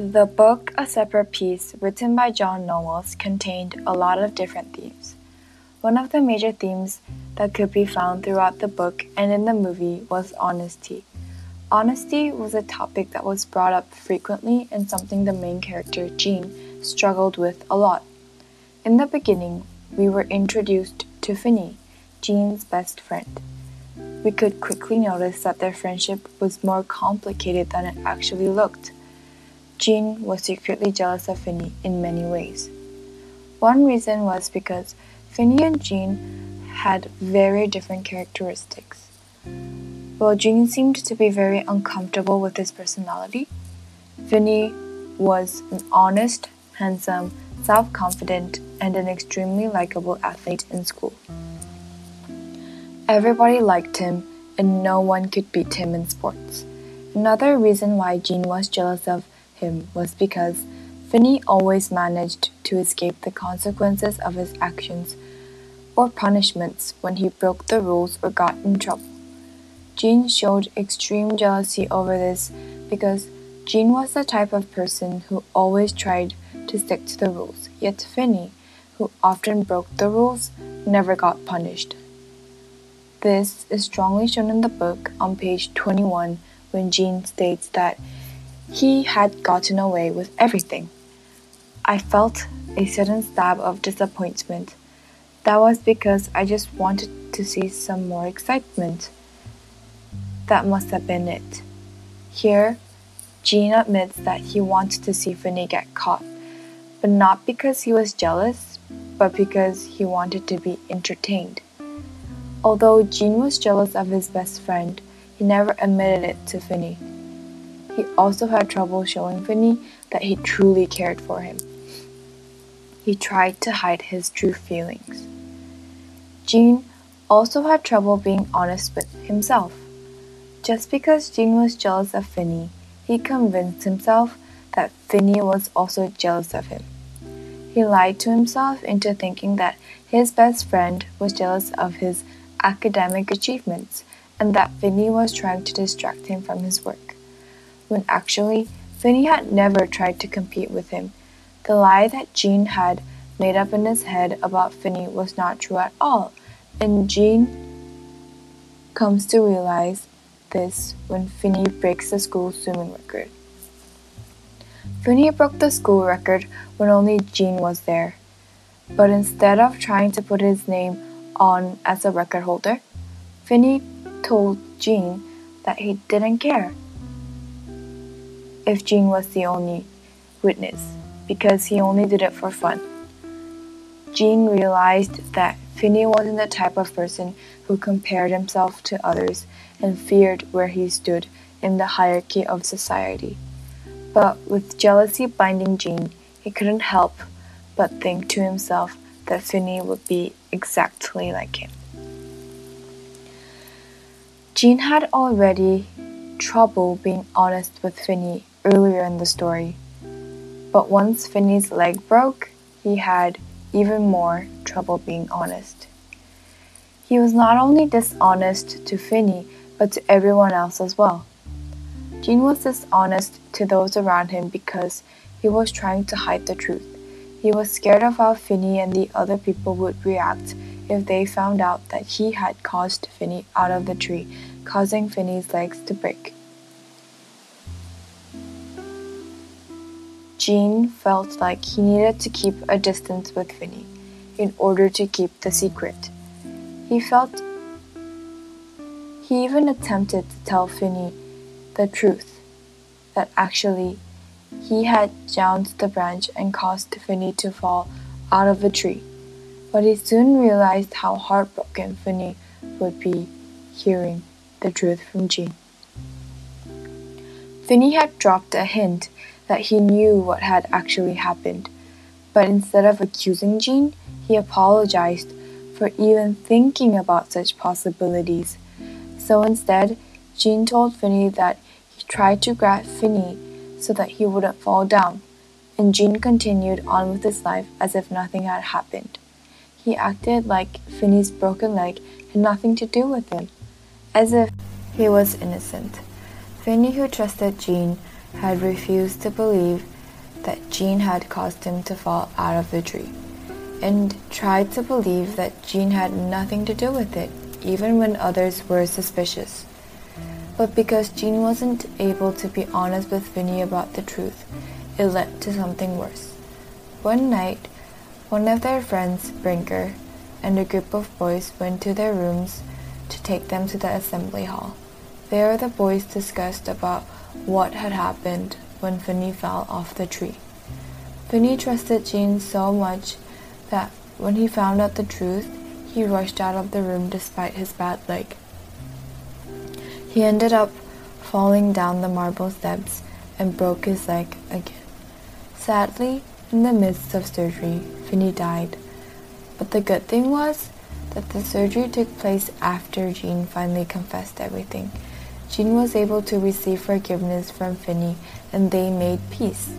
The book, A Separate Peace written by John Knowles, contained a lot of different themes. One of the major themes that could be found throughout the book and in the movie was honesty. Honesty was a topic that was brought up frequently and something the main character, Gene, struggled with a lot. In the beginning, we were introduced to Finny, Gene's best friend. We could quickly notice that their friendship was more complicated than it actually looked. Gene was secretly jealous of Finny in many ways. One reason was because Finny and Gene had very different characteristics. While Gene seemed to be very uncomfortable with his personality, Finny was an honest, handsome, self confident, and an extremely likable athlete in school. Everybody liked him, and no one could beat him in sports. Another reason why Gene was jealous of him was because Finny always managed to escape the consequences of his actions or punishments when he broke the rules or got in trouble. Gene showed extreme jealousy over this because Gene was the type of person who always tried to stick to the rules, yet Finny, who often broke the rules, never got punished. This is strongly shown in the book on page 21 when Gene states that he had gotten away with everything. I felt a sudden stab of disappointment. That was because I just wanted to see some more excitement. That must have been it. Here, Gene admits that he wanted to see Finny get caught, but not because he was jealous, but because he wanted to be entertained. Although Gene was jealous of his best friend, he never admitted it to Finny. He also had trouble showing Finny that he truly cared for him. He tried to hide his true feelings. Gene also had trouble being honest with himself. Just because Gene was jealous of Finny, he convinced himself that Finny was also jealous of him. He lied to himself into thinking that his best friend was jealous of his academic achievements and that Finny was trying to distract him from his work, when actually Finny had never tried to compete with him. The lie that Gene had made up in his head about Finny was not true at all, and Gene comes to realize this when Finny breaks the school swimming record. Finny broke the school record when only Gene was there. But instead of trying to put his name on as a record holder, Finny told Gene that he didn't care if Gene was the only witness because he only did it for fun. Gene realized that Finny wasn't the type of person who compared himself to others and feared where he stood in the hierarchy of society. But with jealousy binding Gene, he couldn't help but think to himself that Finny would be exactly like him. Gene had already trouble being honest with Finny earlier in the story, but once Finny's leg broke, he had even more trouble being honest. He was not only dishonest to Finny, but to everyone else as well. Gene was dishonest to those around him because he was trying to hide the truth. He was scared of how Finny and the other people would react if they found out that he had caused Finny out of the tree, causing Finny's legs to break. Gene felt like he needed to keep a distance with Finny in order to keep the secret. He felt he even attempted to tell Finny the truth that actually he had jounced the branch and caused Finny to fall out of the tree. But he soon realized how heartbroken Finny would be hearing the truth from Gene. Finny had dropped a hint that he knew what had actually happened, but instead of accusing Gene, he apologized for even thinking about such possibilities. So instead, Gene told Finny that he tried to grab Finny so that he wouldn't fall down, and Gene continued on with his life as if nothing had happened. He acted like Finny's broken leg had nothing to do with him, as if he was innocent. Finny, who trusted Gene, had refused to believe that Gene had caused him to fall out of the tree, and tried to believe that Gene had nothing to do with it, even when others were suspicious. But because Gene wasn't able to be honest with Vinny about the truth, it led to something worse. One night, one of their friends, Brinker, and a group of boys went to their rooms to take them to the assembly hall. There the boys discussed about what had happened when Vinny fell off the tree. Vinny trusted Gene so much that when he found out the truth, he rushed out of the room despite his bad leg. He ended up falling down the marble steps and broke his leg again. Sadly, in the midst of surgery, Vinny died. But the good thing was that the surgery took place after Gene finally confessed everything. Gene was able to receive forgiveness from Vinny and they made peace.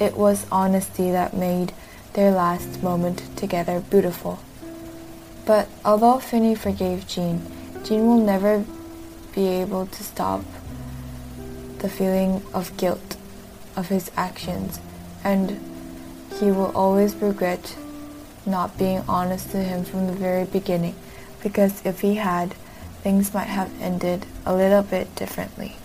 It was honesty that made their last moment together beautiful. But although Vinny forgave Gene, Gene will never be able to stop the feeling of guilt of his actions and he will always regret not being honest to him from the very beginning because if he had, things might have ended a little bit differently.